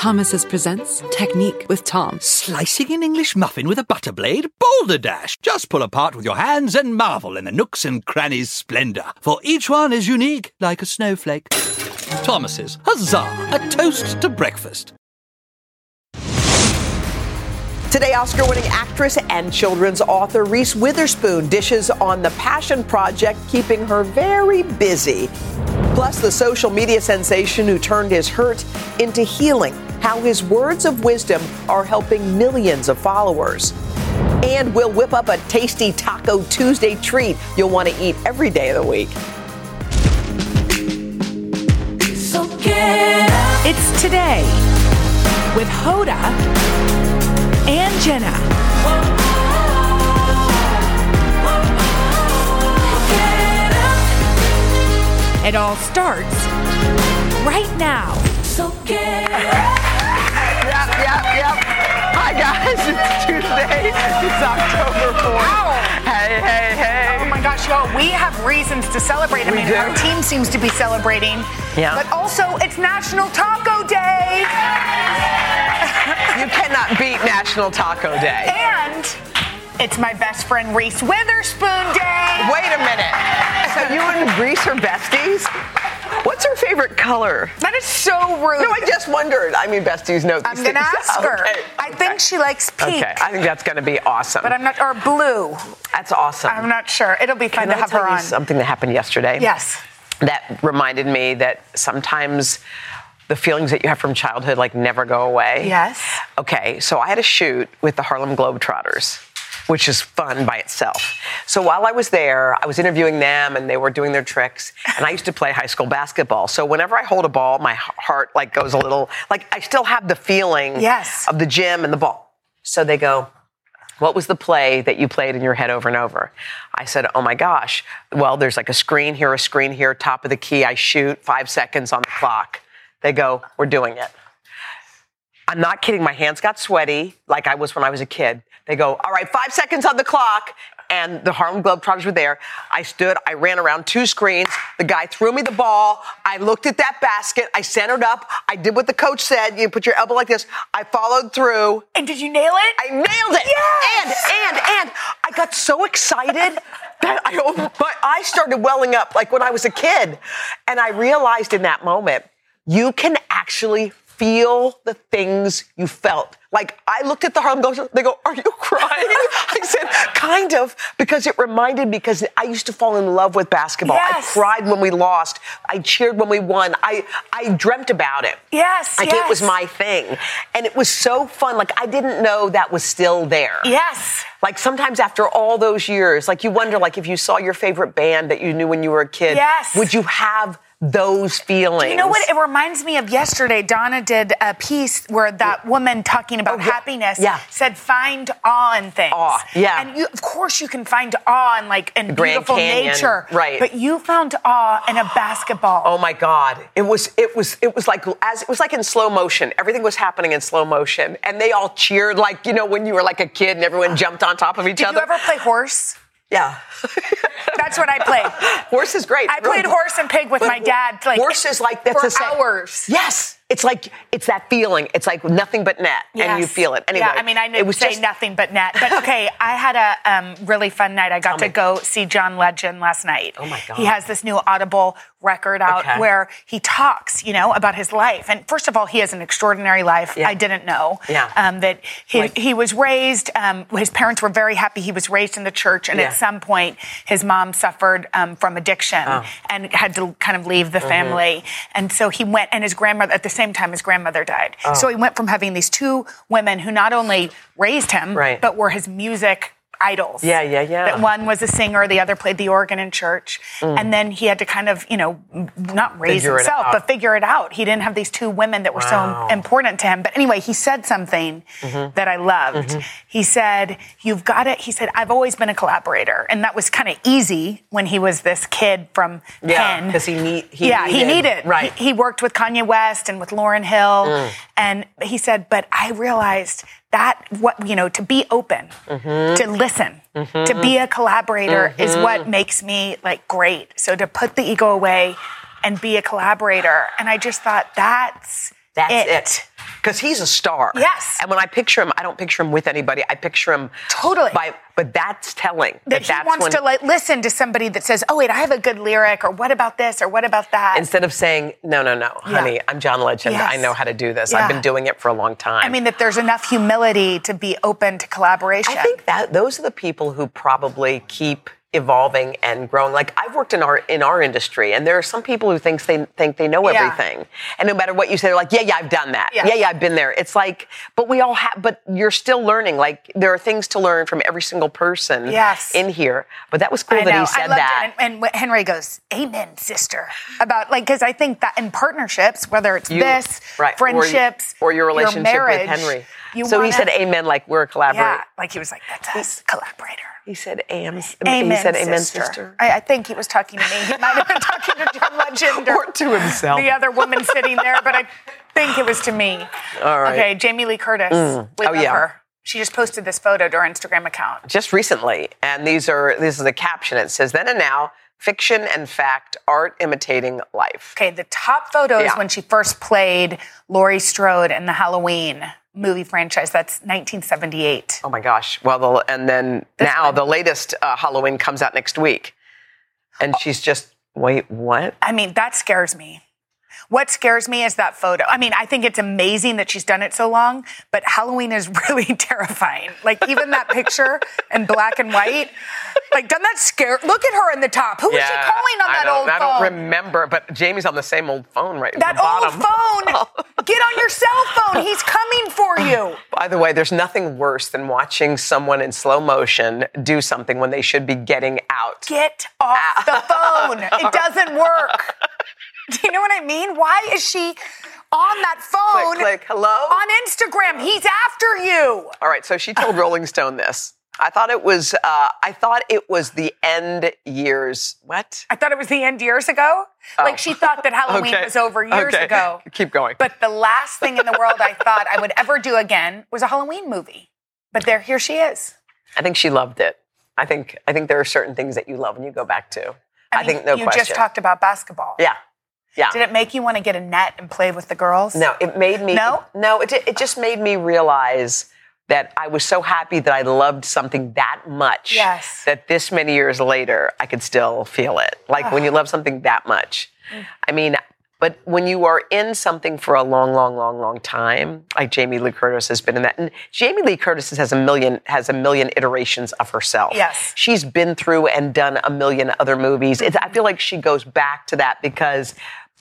Thomas's presents Technique with Tom. Slicing an English muffin with a butter blade? Boulder Dash! Just pull apart with your hands and marvel in the nooks and crannies' splendor, for each one is unique like a snowflake. Thomas's, huzzah! A toast to breakfast. Today, Oscar winning actress and children's author Reese Witherspoon dishes on the passion project keeping her very busy. Plus, the social media sensation who turned his hurt into healing, how his words of wisdom are helping millions of followers. And we'll whip up a tasty Taco Tuesday treat you'll want to eat every day of the week. It's today with Hoda and Jenna. It all starts right now. So get Yep, yep, yep. Hi guys, it's Tuesday. It's October 4th. Ow. Hey, hey, hey. Oh my gosh, y'all, we have reasons to celebrate. I We mean, do. our team seems to be celebrating. Yeah. But also, it's National Taco Day. Beat National Taco Day. And it's my best friend Reese Witherspoon Day. Wait a minute. So you and Reese are besties? What's her favorite color? That is so rude. No, I just wondered. I mean, besties know I'm gonna things. ask her. Okay, I think she likes pink, Okay, I think that's going to be awesome. but I'm not, or blue. that's awesome. I'm not sure. It'll be fun Can to I have tell her you on. something that happened yesterday? Yes. That reminded me that sometimes the feelings that you have from childhood like never go away. Yes. Okay, so I had a shoot with the Harlem Globetrotters, which is fun by itself. So while I was there, I was interviewing them and they were doing their tricks. And I used to play high school basketball. So whenever I hold a ball, my heart like goes a little like I still have the feeling Yes. of the gym and the ball. So they go, what was the play that you played in your head over and over? I said, Oh my gosh. Well, there's like a screen here, a screen here, top of the key. I shoot five seconds on the clock. They go, We're doing it. I'm not kidding. My hands got sweaty like I was when I was a kid. They go, All right, five seconds on the clock. And the Harlem Globetrotters were there. I stood, I ran around two screens. The guy threw me the ball. I looked at that basket. I centered up. I did what the coach said. You put your elbow like this. I followed through. And did you nail it? I nailed it. Yes! And, and, and I got so excited that I, my eyes started welling up like when I was a kid. And I realized in that moment, you can actually feel the things you felt. Like I looked at the Harlem Globetrotters, they go, are you crying? I said, kind of, because it reminded me, because I used to fall in love with basketball. Yes. I cried when we lost. I cheered when we won. I, I dreamt about it. Yes, Like it was my thing. And it was so fun. Like I didn't know that was still there. Yes. Like sometimes after all those years, like you wonder, like if you saw your favorite band that you knew when you were a kid, Yes. would you have those feelings? You know what? It reminds me of yesterday. Donna did a piece where that woman talking about Oh, yeah. happiness Yeah. said find awe in things. Awe, yeah. And you, of course you can find awe in like in beautiful Canyon, nature. right. But you found awe in a basketball. Oh my God! It was it was it was like as it was like in slow motion. Everything was happening in slow motion, and they all cheered like you know when you were like a kid and everyone jumped on top of each Did other. Did you ever play horse? Yeah, That's what I played. horse is great. I played horse and pig with But my dad. Like horse is like that's for hours. Yes, it's like it's that feeling. It's like nothing but net, and you feel it. Anyway, Yeah, I mean, I it was say just, nothing but net. But okay, I had a um, really fun night. I got to me. go see John Legend last night. Oh, my God. He has this new Audible record out Okay. where he talks, you know, about his life. And first of all, he has an extraordinary life. Yeah. I didn't know. Yeah. Um, that he, Like- he was raised. Um, his parents were very happy. He was raised in the church, and Yeah. at some point, his mom suffered um, from addiction Oh. and had to kind of leave Mm-hmm. the family. And so he went, and his grandmother at the same time, his grandmother died. Oh. So he went from having these two women who not only raised him, Right. but were his music idols. Yeah, yeah, yeah. That one was a singer, the other played the organ in church. Mm. And then he had to kind of, you know, not raise Figure himself, but figure it out. He didn't have these two women that were Wow. so important to him. But anyway, he said something Mm-hmm. that I loved. He said, You've got it. He said, I've always been a collaborator. And that was kind of easy when he was this kid from Yeah, Penn. because he need he yeah, he needed. right. He, he worked with Kanye West and with Lauryn Hill. Mm. And he said, but I realized that what, you know, to be open, Mm-hmm. to listen, to be a collaborator is what makes me like great. So to put the ego away and be a collaborator. And I just thought that's That's it. it. Because he's a star. Yes. And when I picture him, I don't picture him with anybody. I picture him Totally. By, but that's telling. that he that's wants when, to like listen to somebody that says, "Oh wait, I have a good lyric," or "What about this?" or "What about that?" Instead of saying, no, no, no, honey, I'm John Legend. Yes. I know how to do this. Yeah. I've been doing it for a long time. I mean, that there's enough humility to be open to collaboration. I think that those are the people who probably keep evolving and growing. Like I've worked in our in our industry, and there are some people who think they think they know Yeah. everything, and no matter what you say, they're like, yeah, yeah, I've done that. Yeah. Yeah, yeah, I've been there. It's like, but we all have, but you're still learning. Like there are things to learn from every single person Yes. in here. But that was cool I that know. he said I loved that. it. And, and Henry goes, "Amen, sister." About like because I think that in partnerships, whether it's You- this, right, or- friendships, or, your relationship your marriage, with Henry. you so he wanna- said, "Amen," like we're a collaborator. Yeah, like he was like, "That's us, collaborator." He said, "Amen." Amen, he said, "Amen, sister." sister." I, I think he was talking to me. He might have been talking to John Legend or, Or to himself. the other woman sitting there, but I think it was to me. All right. Okay, Jamie Lee Curtis. Mm. We Oh, love yeah. her. She just posted this photo to her Instagram account. just recently, and these are this is the caption. It says, "Then and now, fiction and fact, art imitating life." Okay, the top photo is Yeah. when she first played Laurie Strode in the Halloween movie franchise. That's 1978. Oh my gosh! Well, the, and then now one. the latest uh, Halloween comes out next week, and she's just wait, what? I mean, that scares me. What scares me is that photo. I mean, I think it's amazing that she's done it so long, but Halloween is really terrifying. Like even that picture in black and white, like doesn't that scare? Look at her in the top. Who was she calling on I that old phone? I don't remember, but Jamie's on the same old phone right at that old phone. Get on your cell phone. He's coming for you. By the way, there's nothing worse than watching someone in slow motion do something when they should be getting out. Get off the phone. It doesn't work. Do you know what I mean? Why is she on that phone click, click. hello? on Instagram? He's after you. All right, so she told Rolling Stone this. I thought it was. Uh, I thought it was the end years. What? I thought it was the end years ago. Like she thought that Halloween Oh. Okay. was over years Okay. ago. Keep going. But the last thing in the world I thought I would ever do again was a Halloween movie. But there, here she is. I think she loved it. I think. I think there are certain things that you love and you go back to. I, mean, think no you question. just talked about basketball. Yeah. Yeah. Did it make you want to get a net and play with the girls? No, it made me. No? no. It it just made me realize that I was so happy that I loved something that much. Yes. That this many years later, I could still feel it. Like when you love something that much. Mm. I mean, but when you are in something for a long, long, long, long time, like Jamie Lee Curtis has been in that, and Jamie Lee Curtis has a million has a million iterations of herself. Yes. she's been through and done a million other movies. It's, I feel like she goes back to that because.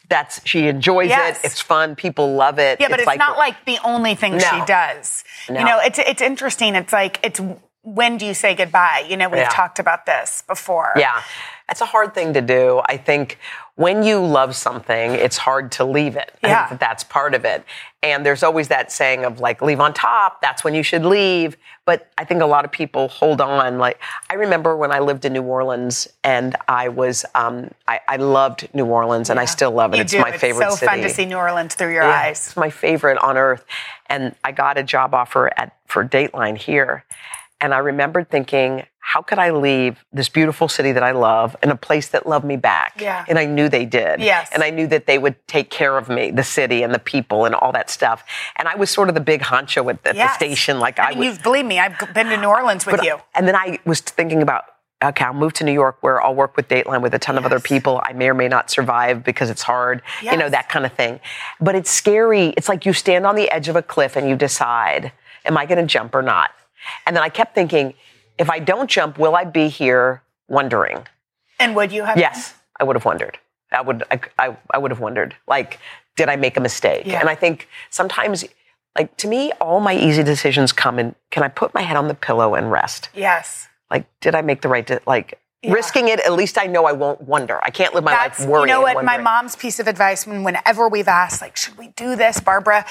That's she enjoys Yes. it. It's fun. People love it. Yeah, but it's, not like the only thing she does. No. You know, it's it's interesting. It's like it's when do you say goodbye? You know, we've Yeah. talked about this before. Yeah, that's a hard thing to do. I think when you love something, it's hard to leave it. I Yeah. think that that's part of it. And there's always that saying of like, leave on top, that's when you should leave. But I think a lot of people hold on. Like, I remember when I lived in New Orleans and I was, um, I, I loved New Orleans and I still love it. You it's do. my favorite city It's so fun to see New Orleans through your Yeah, eyes. It's my favorite on earth. And I got a job offer at for Dateline here. And I remembered thinking, how could I leave this beautiful city that I love in a place that loved me back? Yeah. And I knew they did. Yes. And I knew that they would take care of me, the city and the people and all that stuff. And I was sort of the big honcho at the, Yes. the station. Like I, I mean, would, you've believe me, I've been to New Orleans with but- you. And then I was thinking about, okay, I'll move to New York where I'll work with Dateline with a ton of other people. I may or may not survive because it's hard, you know, that kind of thing. But it's scary. It's like you stand on the edge of a cliff and you decide, am I going to jump or not? And then I kept thinking, if I don't jump, will I be here wondering? And would you have? Yes, I would have wondered. I would, I, I, I would have wondered, like, did I make a mistake? Yeah. And I think sometimes, like, to me, all my easy decisions come in, can I put my head on the pillow and rest? Yes. Like, did I make the right, de- like, Yeah. risking it, at least I know I won't wonder. I can't live my That's life worrying. you know what my mom's piece of advice when whenever we've asked like should we do this Barbara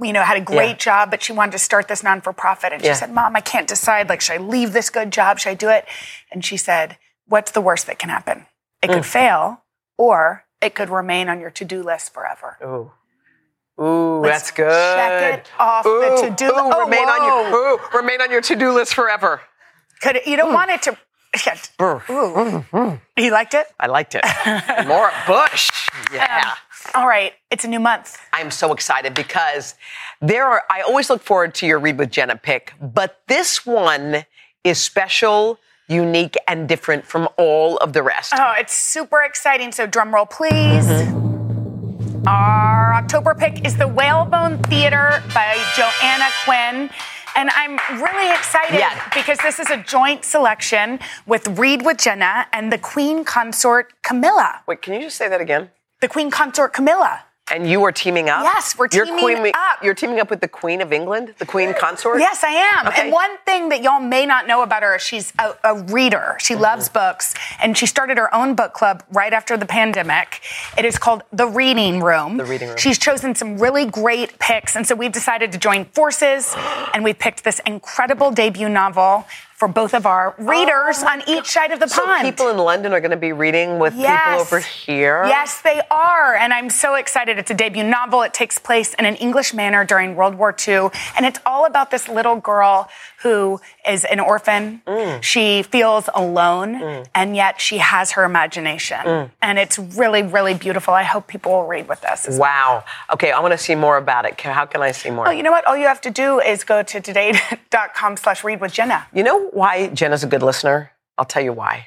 you know had a great Yeah. job but she wanted to start this non for profit and she Yeah. said mom I can't decide like should I leave this good job should I do it and she said what's the worst that can happen it Mm. could fail or it could remain on your to-do list forever Ooh. Ooh, Let's that's good. check it off the to-do ooh, li- oh, remain on your ooh, remain on your to-do list forever. could it, you don't want it to. Ooh. you liked it I liked it. Laura Bush. Yeah. Um, all right, it's a new month. I'm so excited because there are, I always look forward to your Read with Jenna pick, but this one is special, unique, and different from all of the rest. Oh, it's super exciting. So, drum roll, please. Mm-hmm. Our October pick is The Whalebone Theater by Joanna Quinn. And I'm really excited Yeah. because this is a joint selection with Read with Jenna and the Queen Consort Camilla. Wait, can you just say that again? The Queen Consort Camilla. And you are teaming up? Yes, we're You're teaming queen, up. You're teaming up with the Queen of England, the Queen Consort? Yes, I am. Okay. And one thing that y'all may not know about her is she's a, a reader. Mm-hmm. She loves books, and she started her own book club right after the pandemic. It is called The Reading Room. The Reading Room. She's chosen some really great picks, and so we've decided to join forces, and we've picked this incredible debut novel for both of our readers on each side of the Oh So pond. people in London are going to be reading with people over here? Yes, they are. And I'm so excited. It's a debut novel. It takes place in an English manor during World War II. And it's all about this little girl who is an orphan. Mm. She feels alone, and yet she has her imagination. Mm. And it's really, really beautiful. I hope people will read with us. as well. Wow. Okay, I want to see more about it. How can I see more? Oh, you know what? All you have to do is go to today.com slash read with Jenna. You know why Jenna's a good listener? I'll tell you why.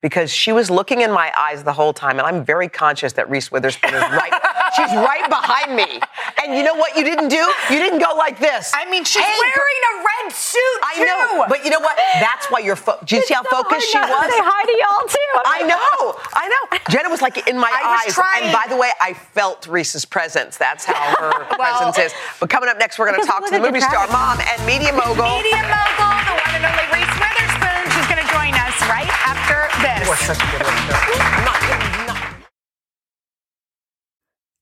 Because she was looking in my eyes the whole time, and I'm very conscious that Reese Witherspoon is right. she's right behind me. And you know what you didn't do? You didn't go like this. I mean, she's Hey, wearing a red suit, I too. know, but you know what? That's why you're. Fo- do you see how focused she was? Say hi to y'all too. I know, I know. Jenna was like in my I was eyes, trying. and by the way, I felt Reese's presence. That's how her Well- presence is. But coming up next, we're going to talk to the movie star, mom, and media mogul. Media mogul, the one and only Reese Witherspoon. She's going to join us right after this.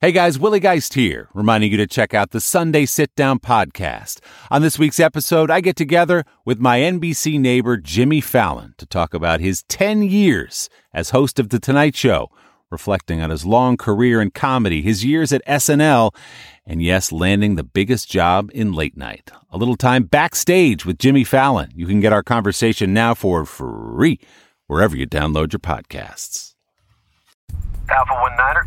Hey guys, Willie Geist here, reminding you to check out the Sunday Sit Down podcast. On this week's episode, I get together with my NBC neighbor Jimmy Fallon to talk about his 10 years as host of The Tonight Show, reflecting on his long career in comedy, his years at SNL, and yes, landing the biggest job in late night. A little time backstage with Jimmy Fallon. You can get our conversation now for free wherever you download your podcasts. Alpha One Niner,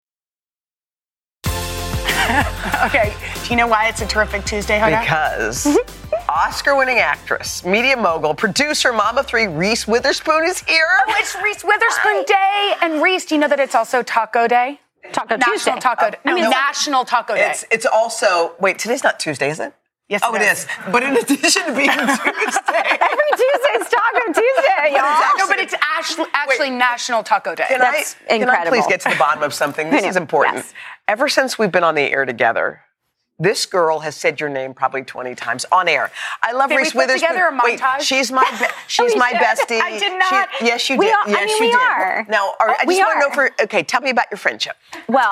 Okay, do you know why it's a terrific Tuesday, Hoda? Because Oscar winning actress, media mogul, producer, mom of three, Reese Witherspoon is here. Oh, it's Reese Witherspoon Day. And Reese, do you know that it's also Taco Day? Taco National Tuesday. Taco oh, Day. No, no. National Taco Day. It's it's also wait, today's not Tuesday, is it? Yes, Oh, it is. But in addition to being Tuesday, Every Tuesday is Taco Tuesday, y'all. no, but it's actually, actually National Taco Day. Can That's I, Can I incredible. please get to the bottom of something? This is important. Yes. Ever since we've been on the air together, this girl has said your name probably 20 times on air. I love Did we Reese put Witherspoon. together a Wait, she's my be- she's we my did. bestie. I did not. She- yes, you We did. are- I yes, mean, you we did. are. Now, are, I just want to know for okay, tell me about your friendship. Well,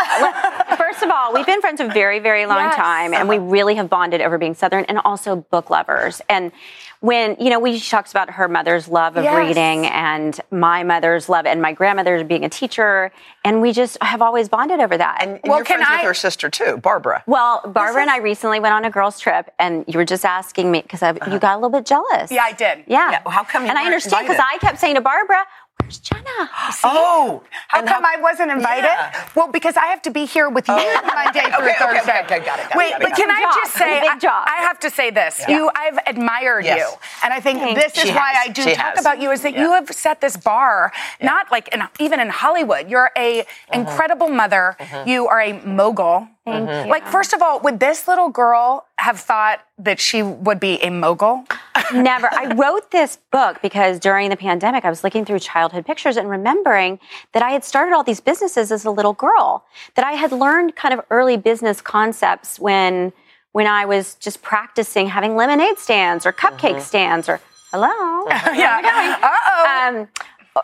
first of all, we've been friends a very, very long Yes. time, and we uh-huh. really have bonded over being Southern and also book lovers. And when, you know, we she talks about her mother's love of Yes. reading and my mother's love and my grandmother's being a teacher, and we just have always bonded over that. And Well, you're can friends I- with her sister too, Barbara. well, Barbara and I recently went on a girls' trip, and you were just asking me because you uh-huh. got a little bit jealous. Yeah, I did. Yeah. Yeah, well, how come you And I understand because? I kept saying to Barbara, "Where's Jenna?" Oh, How come I wasn't invited? Yeah. Well, because I have to be here with you Monday through Okay, okay, Thursday. okay, okay, got it, got Wait, got it, but can. I Big just say, I. I have to say this. You, I've admired Yes. you, and I think Thanks. this is She why has. I do She talk has. about you is that you have set this bar, not like in, even in Hollywood. You're a Uh-huh. incredible mother. You are a mogul. Thank Mm-hmm. you. Like, first of all, would this little girl have thought that she would be a mogul? Never. I wrote this book because during the pandemic, I was looking through childhood pictures and remembering that I had started all these businesses as a little girl, that I had learned kind of early business concepts when when I was just practicing having lemonade stands or cupcake stands or hello. yeah. Uh oh. Um,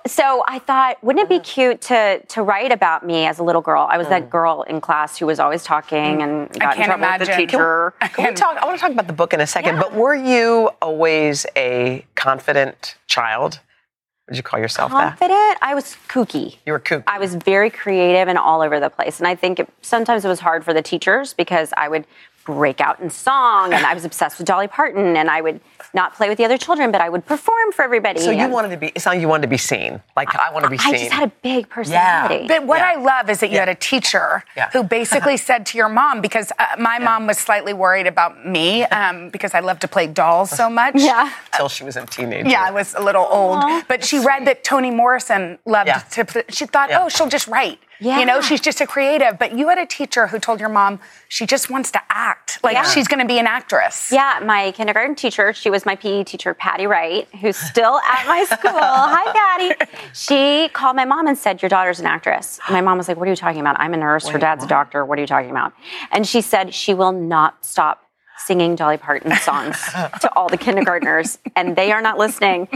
so I thought, wouldn't it be uh-huh. cute to to write about me as a little girl? I was that uh. girl in class who was always talking and mm. got in can't with the imagine. teacher. Can we talk? I want to talk about the book in a second. Yeah. But were you always a confident child? Would you call yourself that? Confident. I was kooky. You were kooky. I was very creative and all over the place. And I think it, sometimes it was hard for the teachers because I would break out in song and I was obsessed with Dolly Parton and I would not play with the other children, but I would perform for everybody. So you wanted to be. It sounded like you wanted to be seen. Like I want to be I seen. I just had a big personality. Yeah. But what Yeah. I love is that you Yeah. had a teacher Yeah. who basically said to your mom, because uh, my mom was slightly worried about me um, because I love to play dolls so much. Yeah. Until she was a teenager. Yeah, I was a little old, but she read that Toni Morrison loved Yeah. to. pl- She thought, Yeah. oh, she'll just write. Yeah. You know, she's just a creative. But you had a teacher who told your mom she just wants to act, like Yeah. she's going to be an actress. Yeah, my kindergarten teacher, she was my PE teacher, Patty Wright, who's still at my school. Hi, Patty. She called my mom and said, Your daughter's an actress. And my mom was like, What are you talking about? I'm a nurse. Her dad's a doctor. What are you talking about? And she said, She will not stop singing Dolly Parton songs to all the kindergartners, and they are not listening.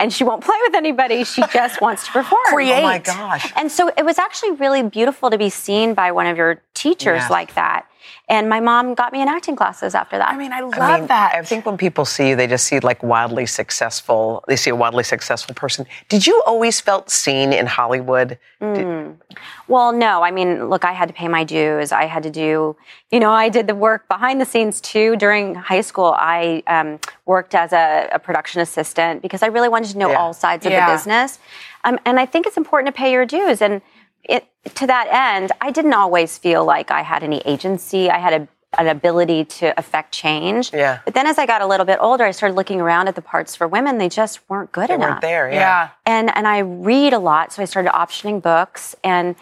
And she won't play with anybody. She just wants to perform. Create. Oh my gosh. And so it was actually really beautiful to be seen by one of your teachers Yeah. like that. And my mom got me in acting classes after that. I mean, I love I mean, that. I think when people see you, they just see like wildly successful. They see a wildly successful person. Did you always felt seen in Hollywood? Well, no. I mean, look, I had to pay my dues. I had to do, you know, I did the work behind the scenes too. During high school, I um, worked as a, a production assistant because I really wanted to know Yeah. all sides of Yeah. the business. Um, and I think it's important to pay your dues. And it, to that end, I didn't always feel like I had any agency. I had a, an ability to affect change. Yeah. But then as I got a little bit older, I started looking around at the parts for women. They just weren't good They enough weren't there. Yeah. yeah. and and I read a lot, so I started optioning books and.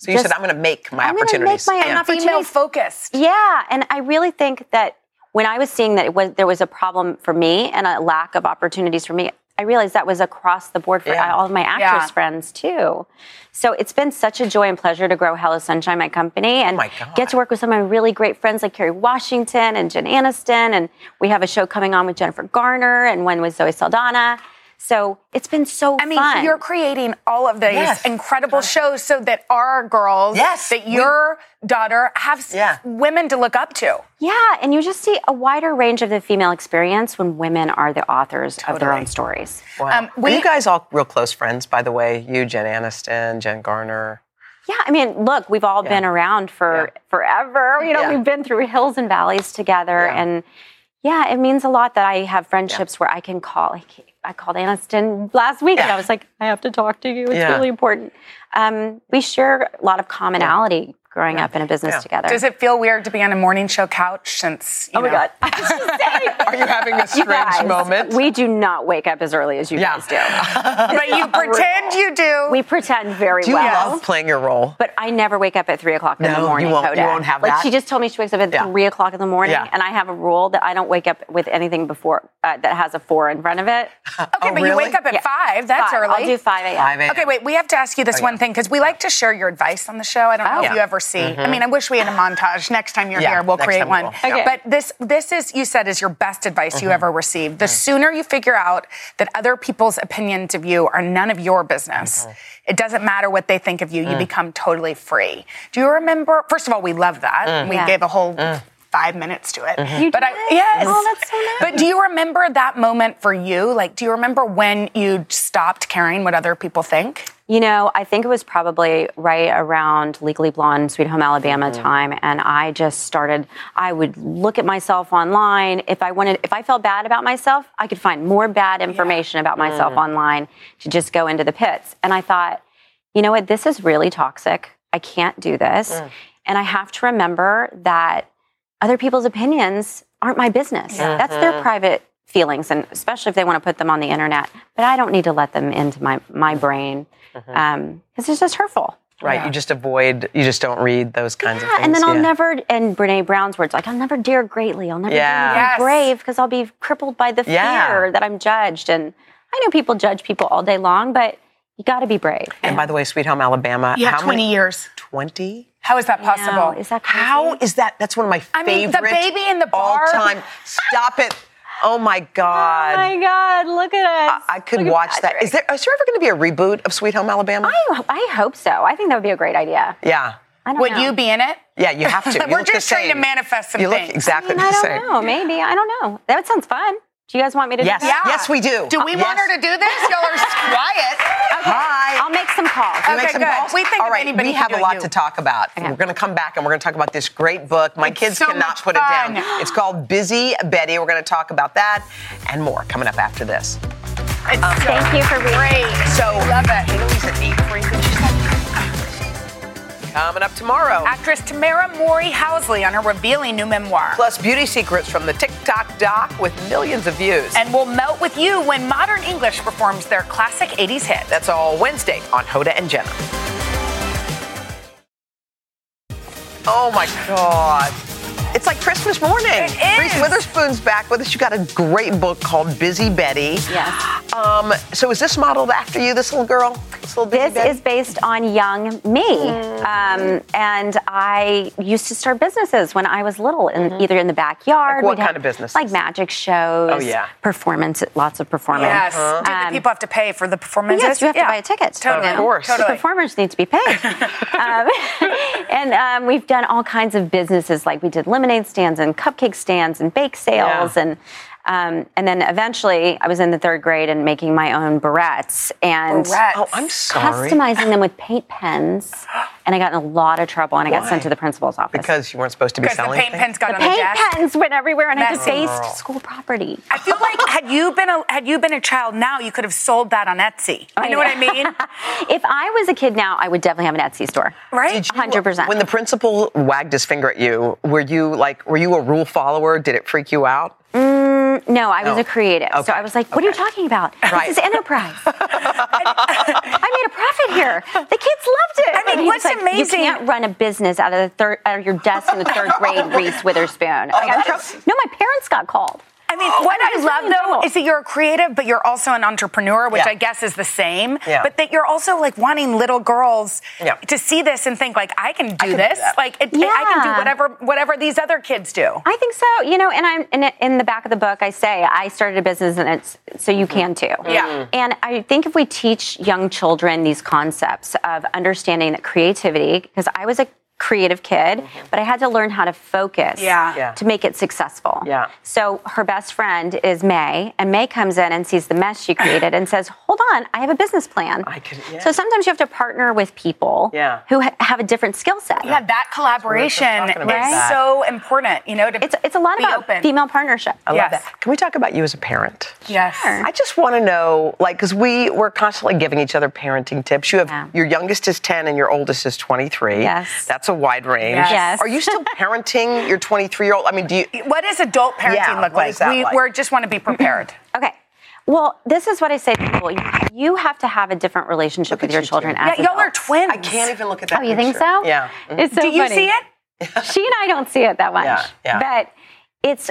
So you just- said, I'm going to make my I'm gonna make opportunities. my Yeah. own Female opportunities. focused. Yeah, and I really think that when I was seeing that it was there was a problem for me and a lack of opportunities for me, I realized that was across the board for Yeah. all of my actress Yeah. friends too. So it's been such a joy and pleasure to grow Hello Sunshine, my company, oh and Oh my get to work with some of my really great friends like Kerry Washington and Jen Aniston, and we have a show coming on with Jennifer Garner and one with Zoe Saldana. So it's been so I mean, fun. you're creating all of these Yes. incredible shows so that our girls, Yes, that we- your daughter have Yeah. women to look up to. Yeah, and you just see a wider range of the female experience when women are the authors of their own stories. Wow. Um, Are you guys all real close friends, by the way? You, Jen Aniston, Jen Garner. Yeah, I mean, look, we've all been around for forever. You know, Yeah. we've been through hills and valleys together, Yeah. and yeah, it means a lot that I have friendships where I can call. Like, I called Aniston last week, and I was like, I have to talk to you. It's Yeah. really important. Um, we share a lot of commonality growing up in a business Yeah. together. Does it feel weird to be on a morning show couch since, you oh my know, god! I was just saying. Are you having a strange guys, moment? We do not wake up as early as you Yeah. guys do. but you pretend you do. We pretend very well. Do you well. love playing your role? But I never wake up at three o'clock in No, the you morning. won't- you won't have like that? she just told me she wakes up at Yeah. three o'clock in the morning, Yeah. and I have a rule that I don't wake up with anything before uh, that has a four in front of it. okay, Oh, but you wake up at Yeah. five. That's Five. early. I'll do five a.m. Okay, wait. We have to ask you this Oh, one yeah. thing because we like to share your advice on the show. I don't know Oh. if you ever see. I mean, I wish we had a montage. Next time you're Yeah, here, we'll create time we one. will. Mm-hmm. Okay. But this, this is you said is your best advice you ever received. The sooner you figure out that other people's opinions of you are none of your business, Mm-hmm. it doesn't matter what they think of you. You Mm. become totally free. Do you remember? First of all, we love that. Mm. We Yeah. gave a whole. Five minutes to it, Mm-hmm. You but I did? yes. Oh, that's so nice. But do you remember that moment for you? Like, do you remember when you stopped caring what other people think? You know, I think it was probably right around Legally Blonde, Sweet Home Alabama Mm-hmm. time, and I just started. I would look at myself online. If I wanted, if I felt bad about myself, I could find more bad information about myself Mm. online to just go into the pits. And I thought, you know what, this is really toxic. I can't do this, Mm. and I have to remember that other people's opinions aren't my business. That's Mm-hmm. their private feelings, and especially if they want to put them on the internet. But I don't need to let them into my my brain mm-hmm. um, because it's just hurtful. Right. You just avoid, you just don't read those kinds of things. and then I'll yeah. never, and Brene Brown's words, like, I'll never dare greatly. I'll never Yeah. dare Yes. be brave because I'll be crippled by the Yeah. fear that I'm judged. And I know people judge people all day long, but you got to be brave. And by the way, Sweet Home Alabama. Yeah, how 20 many, years. 20? How is that possible? Wow, is that crazy? How is that? That's one of my I mean, favorite. the baby in the bar. All time. Stop it. Oh my God. Oh my God, look at us. I could Look watch that. Is there, is there ever going to be a reboot of Sweet Home Alabama? I, I hope so. I think that would be a great idea. yeah. I don't Would know. you be in it? Yeah, you have to. You We're just trying to manifest some You look things. exactly I, mean, I don't same. know. Maybe. I don't know. That sounds fun. Do you guys want me to Yes. do that? Yes, we do. Do we Uh, want her to do this? Y'all are quiet. Hi. I'll make some calls. You Okay, make some good. calls? We think All if right, anybody we have a lot you. to talk about. Okay. We're going to come back and we're going to talk about this great book. My It's kids so cannot much put it down. It's called Busy Betty. We're going to talk about that and more coming up after this. It's so Thank you for being great. So, love it. Haley's at 8.43. She's like, Coming up tomorrow. Actress Tamera Mowry-Housley on her revealing new memoir. Plus, beauty secrets from the TikTok doc with millions of views. And we'll melt with you when Modern English performs their classic 80s hit. That's all Wednesday on Hoda and Jenna. Oh my God. It's like Christmas morning. It Reese. Witherspoon's back with us. You got a great book called Busy Betty. Yes. Um, so is this modeled after you, this little girl? This little This Betty? is based on young me. Um, and I used to start businesses when I was little, in, either in the backyard. Like what we'd have, kind of business? Like magic shows. Oh, yeah. Performance, lots of performance. Yes. Do Um, the people have to pay for the performances? Yes, you have Yeah. to buy a ticket. Totally. Of course. The performers need to be paid. um, and um, we've done all kinds of businesses, like we did lemonade stands and cupcake stands and bake sales, Yeah. and um, and then eventually I was in the third grade and making my own barrettes and Barrettes. Oh, I'm sorry. customizing them with paint pens. And I got in a lot of trouble, and I got sent to the principal's office. Because you weren't supposed to be Because the selling paint things? pens got the on the paint desk. pens went everywhere, and I Messy. defaced Girl. school property. I feel like had you been a had you been a child now, you could have sold that on Etsy. You know what I mean? if I was a kid now, I would definitely have an Etsy store. Right? Hundred percent. When the principal wagged his finger at you, were you like, were you a rule follower? Did it freak you out? No, I was No. a creative. Okay. So I was like, what are you talking about? Right. This is enterprise. I made a profit here. The kids loved it. I mean, And what's like, amazing- You can't run a business out of the third out of your desk in the third grade, Reese Witherspoon. I got in trouble. No, my parents got called. I mean, oh, what I I love though is that you're a creative, but you're also an entrepreneur, which Yeah. I guess is the same. Yeah. But that you're also like wanting little girls Yeah. to see this and think like, I can do can do this. that. like, it, I can do whatever whatever these other kids do. I think so. You know, and I'm in, in the back of the book. I say I started a business, and it's so you can too. Mm-hmm. Yeah. Mm-hmm. And I think if we teach young children these concepts of understanding that creativity, because I was a creative kid, mm-hmm. but I had to learn how to focus Yeah. Yeah. to make it successful. Yeah. So her best friend is May, and May comes in and sees the mess she created and says, "Hold on, I have a business plan." I could- yeah. So sometimes you have to partner with people Yeah. who ha- have a different skill set. Yeah, that collaboration talking is that. so important. You know, to It's it's a lot be about open. female partnership. I Yes. love that. Can we talk about you as a parent? Yes. I just want to know, like, because we we're constantly giving each other parenting tips. You have Yeah. your youngest is ten and your oldest is twenty three. Yes. that's a wide range. Yes. Yes. Are you still parenting your twenty three year old? I mean, do you? What does adult parenting Yeah, look what like? is that we like? we just want to be prepared. Okay. Well, this is what I say to people. You- You have to have a different relationship Look with your you children two. as yeah, y'all are twins. I can't even look at that. Oh, you think so? Yeah. It's so Do you funny. see it? She and I don't see it that much. Yeah, yeah. But it's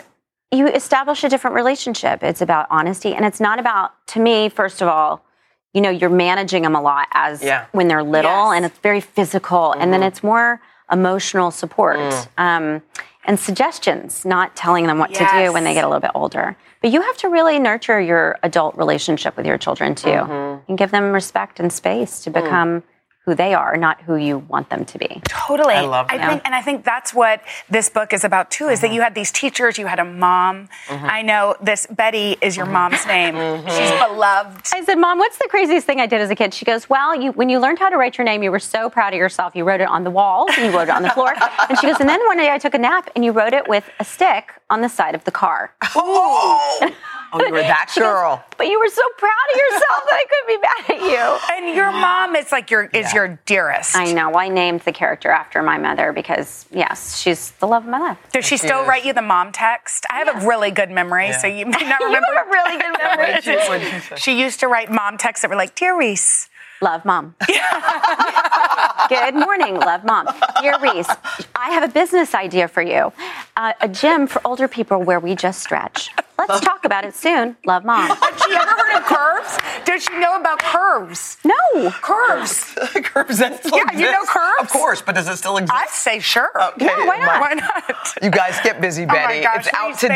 you establish a different relationship. It's about honesty, and it's not about to me. First of all, you know, you're managing them a lot as Yeah. when they're little, Yes. and it's very physical, and then it's more emotional support. Mm. Um, and suggestions, not telling them what to do when they get a little bit older. But you have to really nurture your adult relationship with your children too, Mm-hmm. and give them respect and space Mm. to become who they are, not who you want them to be. Totally. I love that. think, and I think that's what this book is about too. Is that you had these teachers, you had a mom. Mm-hmm. I know this Betty is your mm-hmm. mom's name. Mm-hmm. She's beloved. I said, Mom, what's the craziest thing I did as a kid? She goes, Well, you, when you learned how to write your name, you were so proud of yourself. You wrote it on the walls and you wrote it on the floor. And she goes, And then one day I took a nap and you wrote it with a stick on the side of the car. Oh, oh, you were that She goes, girl. but you were so proud of yourself that I couldn't be mad at you. And your mom is like your is your dearest. I know. I named the character after my mother because, yes, she's the love of my life. Does she still is. write you the mom text? I have a really good memory, so you may not You remember. have a really good memory. she used to write mom texts that were like, "Dear Reese." Love mom. Good morning, love mom. Dear Reese, I have a business idea for you. Uh, a gym for older people where we just stretch. Let's talk about it soon. Love, mom. Has she ever heard of curves? Does she know about curves? No. Curves. curves that still Yeah, you know curves? Of course, but does it still exist? I'd say sure. Okay, Yeah, why not? Why not? You guys get busy, Oh my Betty. gosh, it's out please, thank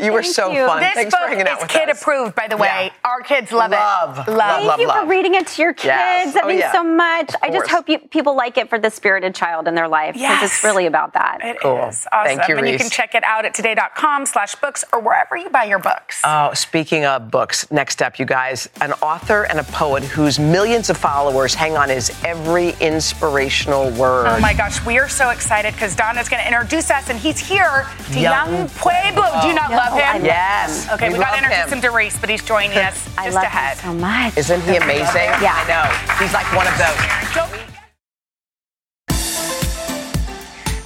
today. you. were so you. fun. This Thanks for book hanging out is with kid us. approved, by the way. Yeah. Our kids love, Love, it. love, Love. love, Thank you for reading it to your kids. Yes. That Oh, means yeah. so much. I just hope you, people like it for the spirited child in their life because Yes. it's really about that. It is Cool. awesome. Thank you, and you can check it out at today.com slash books or wherever you buy your books. Oh, speaking of books, next up, you guys, an author and a poet whose millions of followers hang on his every inspirational word. Oh my gosh, we are so excited because Donna's going to introduce us, and he's here to Young Yung Pueblo. Do you not oh, No, love him? Yes. Okay, we, we got to introduce him. him. to Reese, but he's joining us just I love ahead. him so much. Isn't he amazing? Yeah. I know. He's like one of those. Don't-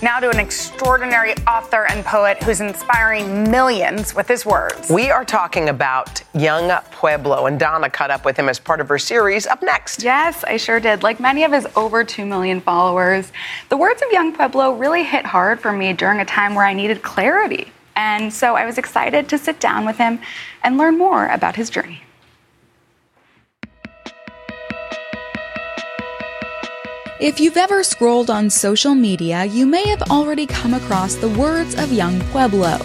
Now to an extraordinary author and poet who's inspiring millions with his words. We are talking about Yung Pueblo, and Donna caught up with him as part of her series. Up next. Yes, I sure did. Like many of his over 2 million followers, the words of Yung Pueblo really hit hard for me during a time where I needed clarity. And so I was excited to sit down with him and learn more about his journey. If you've ever scrolled on social media, you may have already come across the words of Yung Pueblo.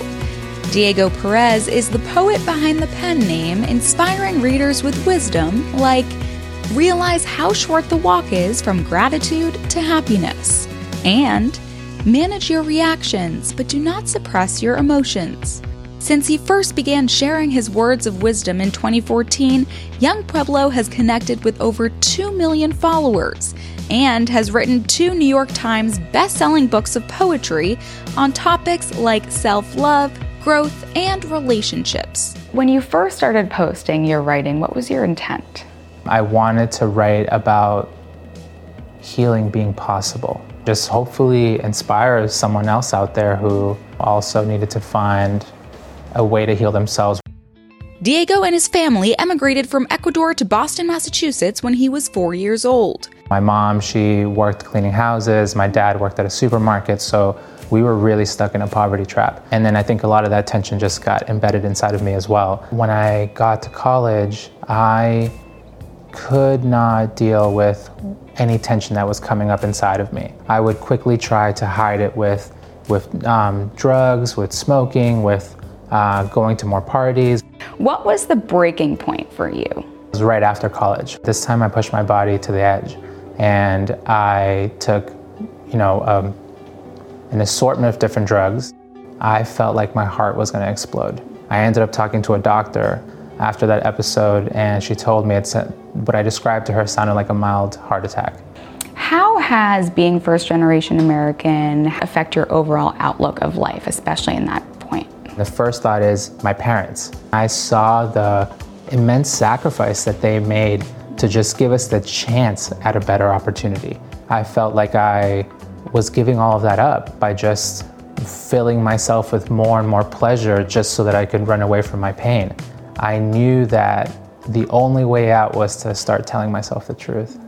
Diego Perez is the poet behind the pen name, inspiring readers with wisdom like realize how short the walk is from gratitude to happiness, and manage your reactions but do not suppress your emotions. Since he first began sharing his words of wisdom in 2014, Yung Pueblo has connected with over 2 million followers and has written two New York Times best-selling books of poetry on topics like self-love, growth, and relationships. When you first started posting your writing, what was your intent? I wanted to write about healing being possible. Just hopefully inspire someone else out there who also needed to find a way to heal themselves. Diego and his family emigrated from Ecuador to Boston, Massachusetts when he was four years old. My mom, she worked cleaning houses. My dad worked at a supermarket. So we were really stuck in a poverty trap. And then I think a lot of that tension just got embedded inside of me as well. When I got to college, I could not deal with any tension that was coming up inside of me. I would quickly try to hide it with, with um, drugs, with smoking, with uh, going to more parties. What was the breaking point for you? It was right after college. This time I pushed my body to the edge and I took, you know, um, an assortment of different drugs. I felt like my heart was going to explode. I ended up talking to a doctor after that episode and she told me it's what I described to her sounded like a mild heart attack. How has being first generation American affect your overall outlook of life, especially in that? The first thought is my parents. I saw the immense sacrifice that they made to just give us the chance at a better opportunity. I felt like I was giving all of that up by just filling myself with more and more pleasure just so that I could run away from my pain. I knew that the only way out was to start telling myself the truth.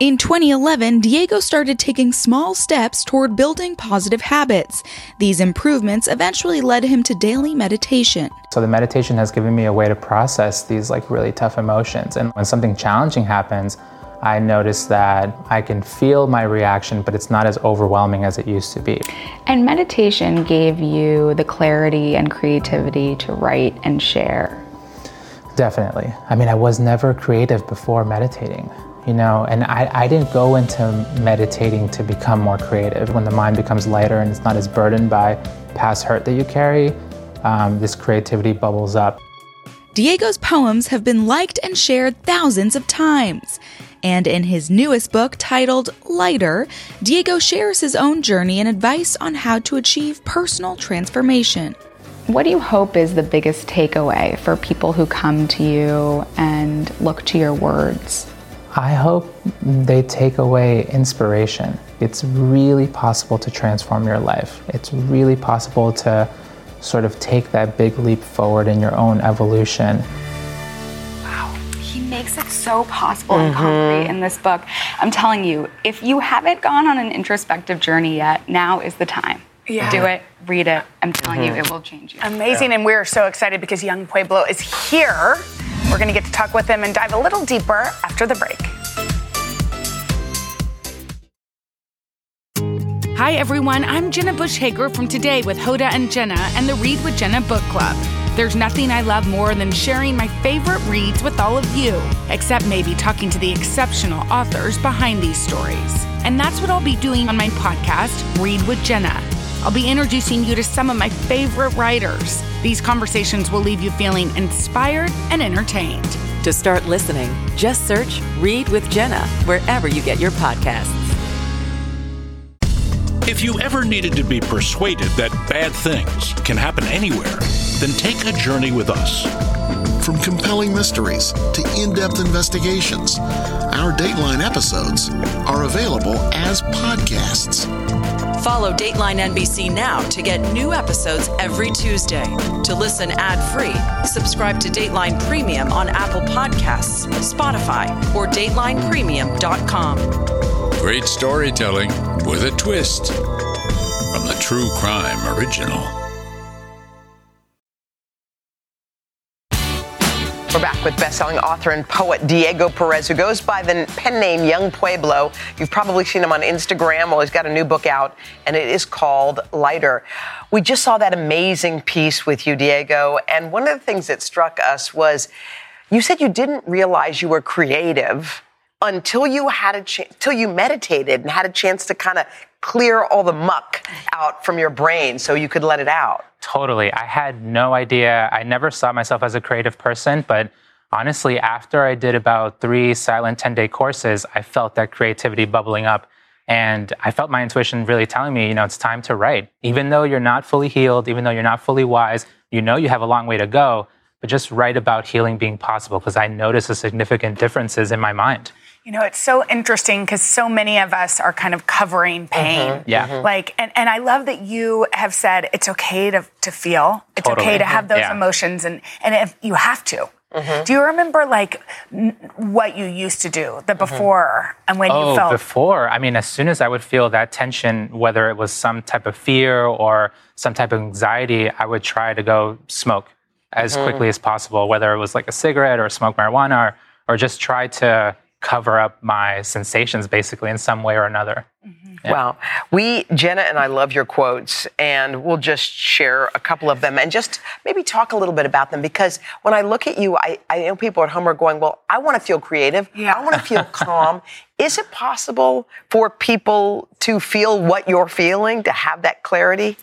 In 2011, Diego started taking small steps toward building positive habits. These improvements eventually led him to daily meditation. So the meditation has given me a way to process these like really tough emotions. And when something challenging happens, I notice that I can feel my reaction, but it's not as overwhelming as it used to be. And meditation gave you the clarity and creativity to write and share. Definitely. I mean, I was never creative before meditating, you know, and I, I didn't go into meditating to become more creative. When the mind becomes lighter and it's not as burdened by past hurt that you carry, um, this creativity bubbles up. Diego's poems have been liked and shared thousands of times. And in his newest book titled Lighter, Diego shares his own journey and advice on how to achieve personal transformation. What do you hope is the biggest takeaway for people who come to you and look to your words? I hope they take away inspiration. It's really possible to transform your life. It's really possible to sort of take that big leap forward in your own evolution. Wow, he makes it so possible and mm-hmm. concrete in this book. I'm telling you, if you haven't gone on an introspective journey yet, now is the time. Yeah. Do it, read it. I'm telling Mm-hmm. you, it will change you. Amazing. And we're so excited because Yung Pueblo is here. We're going to get to talk with him and dive a little deeper after the break. Hi, everyone. I'm Jenna Bush Hager from Today with Hoda and Jenna and the Read with Jenna book club. There's nothing I love more than sharing my favorite reads with all of you, except maybe talking to the exceptional authors behind these stories. And that's what I'll be doing on my podcast, Read with Jenna. I'll be introducing you to some of my favorite writers. These conversations will leave you feeling inspired and entertained. To start listening, just search Read with Jenna wherever you get your podcasts. If you ever needed to be persuaded that bad things can happen anywhere, then take a journey with us. From compelling mysteries to in depth investigations, our Dateline episodes are available as podcasts. Follow Dateline NBC now to get new episodes every Tuesday. To listen ad free, subscribe to Dateline Premium on Apple Podcasts, Spotify, or DatelinePremium.com. Great storytelling with a twist from the True Crime Original. We're back with best-selling author and poet Diego Perez, who goes by the pen name Yung Pueblo. You've probably seen him on Instagram. Well, he's got a new book out, and it is called Lighter. We just saw that amazing piece with you, Diego, and one of the things that struck us was you said you didn't realize you were creative until you had a ch- until you meditated and had a chance to kind of clear all the muck out from your brain so you could let it out. Totally. I had no idea. I never saw myself as a creative person, but honestly, after I did about three silent 10 day courses, I felt that creativity bubbling up. And I felt my intuition really telling me, you know, it's time to write. Even though you're not fully healed, even though you're not fully wise, you know you have a long way to go, but just write about healing being possible because I noticed the significant differences in my mind. You know, it's so interesting because so many of us are kind of covering pain. Mhm. Yeah. Mhm. Like, and, and I love that you have said it's okay to, to feel, it's Totally. okay to have those Yeah. emotions, and, and if you have to. Do you remember like n- what you used to do, the before, and when oh, you felt before. I mean, as soon as I would feel that tension, whether it was some type of fear or some type of anxiety, I would try to go smoke as Mhm. quickly as possible, whether it was like a cigarette or smoke marijuana or, or just try to cover up my sensations basically in some way or another. Mm-hmm. Wow. We, Jenna and I love your quotes, and we'll just share a couple of them and just maybe talk a little bit about them because when I look at you, I, I know people at home are going, Well, I want to feel creative. Yeah. I want to feel calm. Is it possible for people to feel what you're feeling, to have that clarity?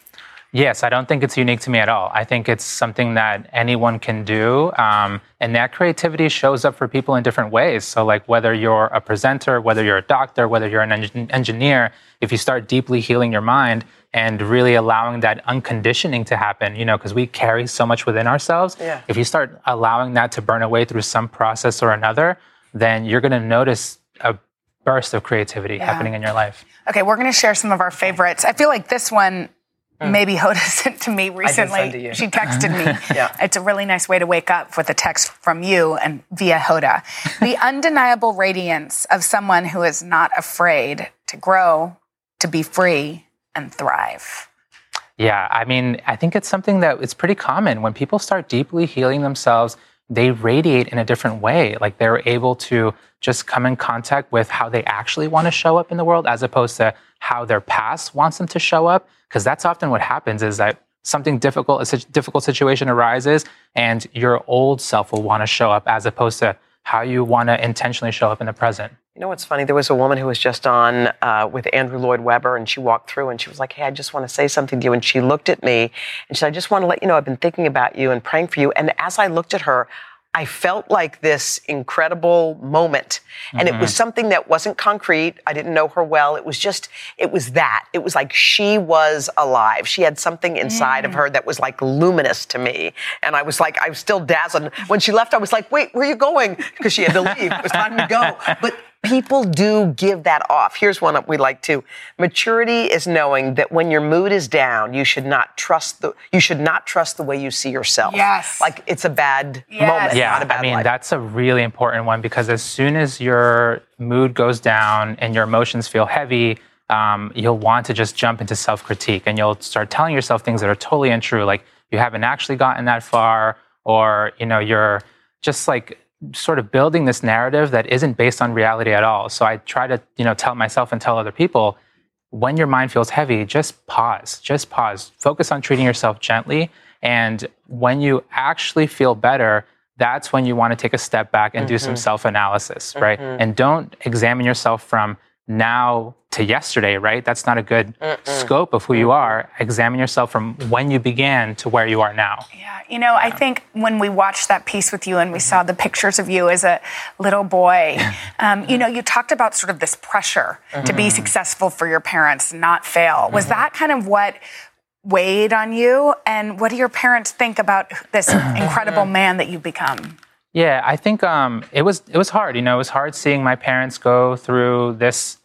Yes, I don't think it's unique to me at all. I think it's something that anyone can do. Um, and that creativity shows up for people in different ways. So, like whether you're a presenter, whether you're a doctor, whether you're an en- engineer, if you start deeply healing your mind and really allowing that unconditioning to happen, you know, because we carry so much within ourselves. Yeah. If you start allowing that to burn away through some process or another, then you're going to notice a burst of creativity Yeah. happening in your life. Okay, we're going to share some of our favorites. I feel like this one maybe Hoda sent to me recently. to. She texted me. Yeah. It's a really nice way to wake up with a text from you and via Hoda. the undeniable radiance of someone who is not afraid to grow, to be free, and thrive. Yeah, I mean, I think it's something that it's pretty common when people start deeply healing themselves, they radiate in a different way. Like they're able to just come in contact with how they actually want to show up in the world as opposed to how their past wants them to show up. Because that's often what happens is that something difficult, a difficult situation arises, and your old self will want to show up as opposed to how you want to intentionally show up in the present. You know what's funny? There was a woman who was just on uh, with Andrew Lloyd Webber, and she walked through and she was like, Hey, I just want to say something to you. And she looked at me and she said, I just want to let you know I've been thinking about you and praying for you. And as I looked at her, I felt like this incredible moment. And it was Mhm. something that wasn't concrete. I didn't know her well. It was just, it was that. It was like she was alive. She had something inside of her that was like luminous to me. And I was like, I was still dazzled. When she left, I was like, wait, where are you going? Because she had to leave. It was time to go. But people do give that off. Here's one we like too. Maturity is knowing that when your mood is down, you should not trust the you should not trust the way you see yourself. Yes. Like it's a bad moment, Yeah, not a bad I mean life. that's a really important one because as soon as your mood goes down and your emotions feel heavy, um, you'll want to just jump into self critique and you'll start telling yourself things that are totally untrue, like you haven't actually gotten that far, or you know you're just like sort of building this narrative that isn't based on reality at all. So I try to you know tell myself and tell other people when your mind feels heavy, just pause, just pause, focus on treating yourself gently, and when you actually feel better. That's when you want to take a step back and do some Mhm. self analysis, right? Mhm. And don't examine yourself from now to yesterday, right? That's not a good scope of who you are. Examine yourself from when you began to where you are now. Yeah, you know, I think when we watched that piece with you and we saw the pictures of you as a little boy, um, you know, you talked about sort of this pressure to be Mm-hmm. Mhm. successful for your parents, not fail. Was Mhm. that kind of what weighed on you? And what do your parents think about this incredible man that you've become? Yeah, I think um, it was it was hard. You know, it was hard seeing my parents go through this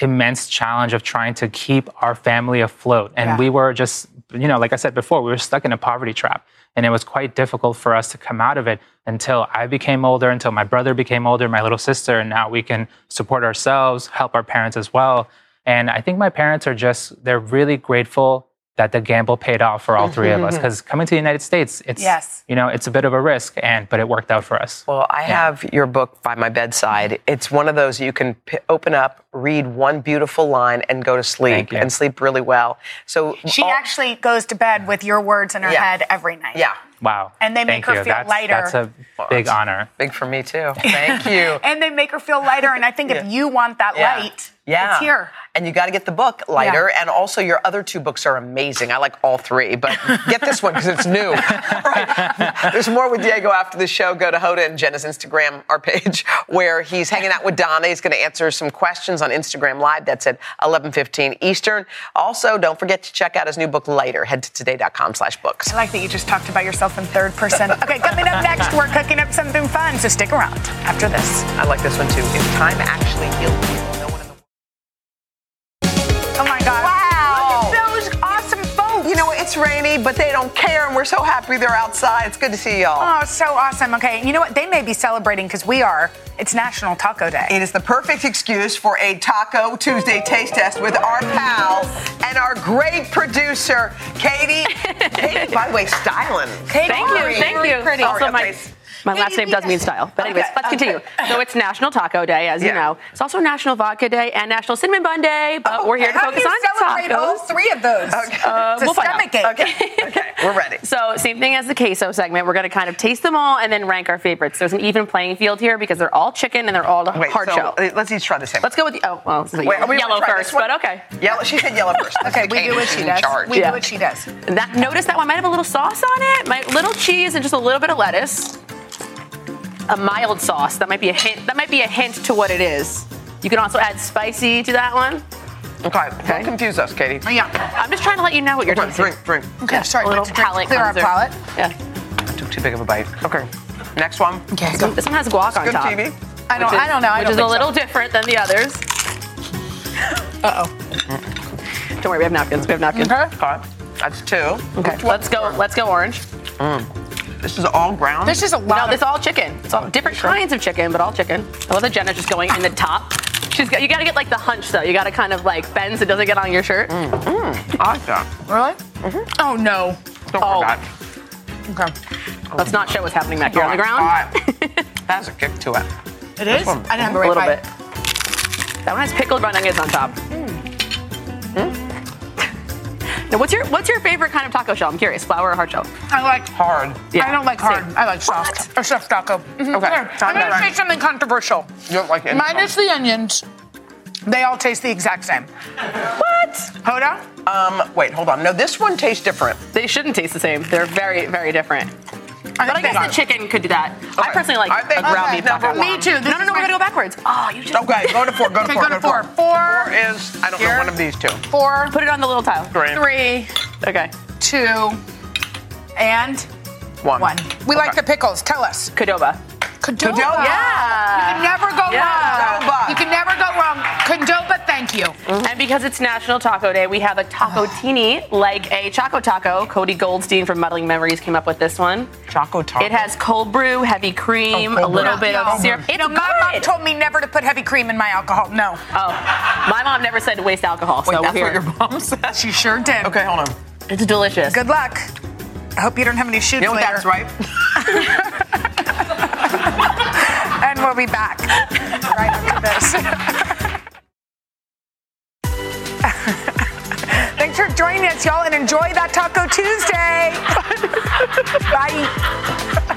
immense challenge of trying to keep our family afloat, and Yeah. we were just, you know, like I said before, we were stuck in a poverty trap, and it was quite difficult for us to come out of it until I became older, until my brother became older, my little sister, and now we can support ourselves, help our parents as well. And I think my parents are just they're really grateful that the gamble paid off for all three of us mm-hmm. because coming to the United States, it's Yes. you know it's a bit of a risk, and but it worked out for us. Well, I have your book by my bedside. It's one of those you can p- open up, read one beautiful line, and go to sleep and sleep really well. So She actually goes to bed with your words in her Yeah. head every night. Yeah. Wow. And they make her you. feel that's, lighter. That's a big honor. Big for me too. Thank you. and they make her feel lighter. And I think if you want that Yeah. light, Yeah. it's here. And you got to get the book lighter. And also, your other two books are amazing. I like all three, but get this one because it's new. Right. There's more with Diego after the show. Go to Hoda and Jenna's Instagram, our page, where he's hanging out with Donna. He's going to answer some questions on Instagram Live. That's at 11:15 Eastern. Also, don't forget to check out his new book, Lighter. Head to today.com slash books. I like that you just talked about yourself in third person. Okay, coming up next, we're cooking up something fun. So stick around after this. I like this one too. If time actually healed you, Oh my God. Wow. Look at those awesome folks. You know what? It's rainy, but they don't care, and we're so happy they're outside. It's good to see y'all. Oh, so awesome. Okay, you know what? They may be celebrating because we are. It's National Taco Day. It is the perfect excuse for a Taco Tuesday taste test with our pal and our great producer, Katie. Katie, by the way, styling. Katie, Thank you, thank you. Sorry, Also, my, okay. My last name does mean style. But anyways, Okay, let's continue. okay. So it's National Taco Day, as you know. It's also National Vodka Day and National Cinnamon Bun Day. But we're here to focus on celebrate tacos. all three of those? Uh, It's we'll find out. stomach. Okay, okay, we're ready. So same thing as the queso segment. We're going to kind of taste them all and then rank our favorites. There's an even playing field here because they're all chicken and they're all Wait, hard so, shell. uh, Let's each try the same. Let's go with the oh well, Wait, are we yellow first, but okay. Yellow. She said yellow first. Okay, we do what she does. We Yeah. do what she does. That, notice that one might have a little sauce on it, My little cheese and just a little bit of lettuce. A mild sauce. That might be a hint. That might be a hint to what it is. You can also add spicy to that one. Okay, don't confuse us, Katie. Oh, yeah. I'm just trying to let you know what you're Okay, tasting. drink, drink. Okay, sorry. A little to drink- palate clear our palate. Yeah. I took too big of a bite. Okay, next one. Okay, This one, this one has guac on Good top. TV. I don't. which is- I don't know. I which don't is a little so. different than the others. Uh oh. Don't worry, we have napkins. We have napkins. Okay. Okay, that's two. Okay, let's go. Let's go orange. This is all ground. This is a lot. No, of- this is all chicken. It's all oh, different kinds of chicken, but all chicken. I love that Jenna just going in the top. She's got, you got to get like the hunch though. You got to kind of like bend so it doesn't get on your shirt. I like that. Really? Mm-hmm. Oh no. Don't Oh. forget. Okay. Let's not show what's happening back here on the ground. That has a kick to it. It is. I didn't have a A right little bite. bit. That one has pickled red onions on top. Hmm. Hmm? Now, what's your what's your favorite kind of taco shell? I'm curious, flour or hard shell? I like Hard. Yeah, I don't like hard. same. I like soft. Or soft taco. Mhm. Okay, Here, I'm gonna say something controversial. You don't like it? Minus the onions, they all taste the exact same. What? Hoda? Um, wait, hold on. No, this one tastes different. They shouldn't taste the same. They're very very different. I But I think guess the chicken could do that. I personally like I think- a ground okay, beef number taco. one. Me too. This No, no, no. We're gonna go backwards. Oh, you just Okay, go to four. Go to Okay, four. go to four. Four, Four is I don't know Here. one of these two. four, put it on the little tile. Three. three, Okay. two, and One. one. We like the pickles. Tell us. Qdoba. Qdoba. Qdoba. You can never go Yeah. wrong. Qdoba. You can never go wrong. Qdoba, thank Thank you. Mm-hmm. And because it's National Taco Day, we have a taco teeny, like a Choco Taco. Cody Goldstein from Muddling Memories came up with this one. Choco Taco. It has cold brew, heavy cream, oh, a little bit No. of syrup. It's no, my mom told me never to put heavy cream in my alcohol. No. Oh, my mom never said to waste alcohol. Wait, so that's we're what your mom said? She sure did. Okay, hold on. It's delicious. Good luck. I hope you don't have any shoots You know what later. that's right? and we'll be back right after this. Thanks for joining us, y'all, and enjoy that Taco Tuesday. Bye.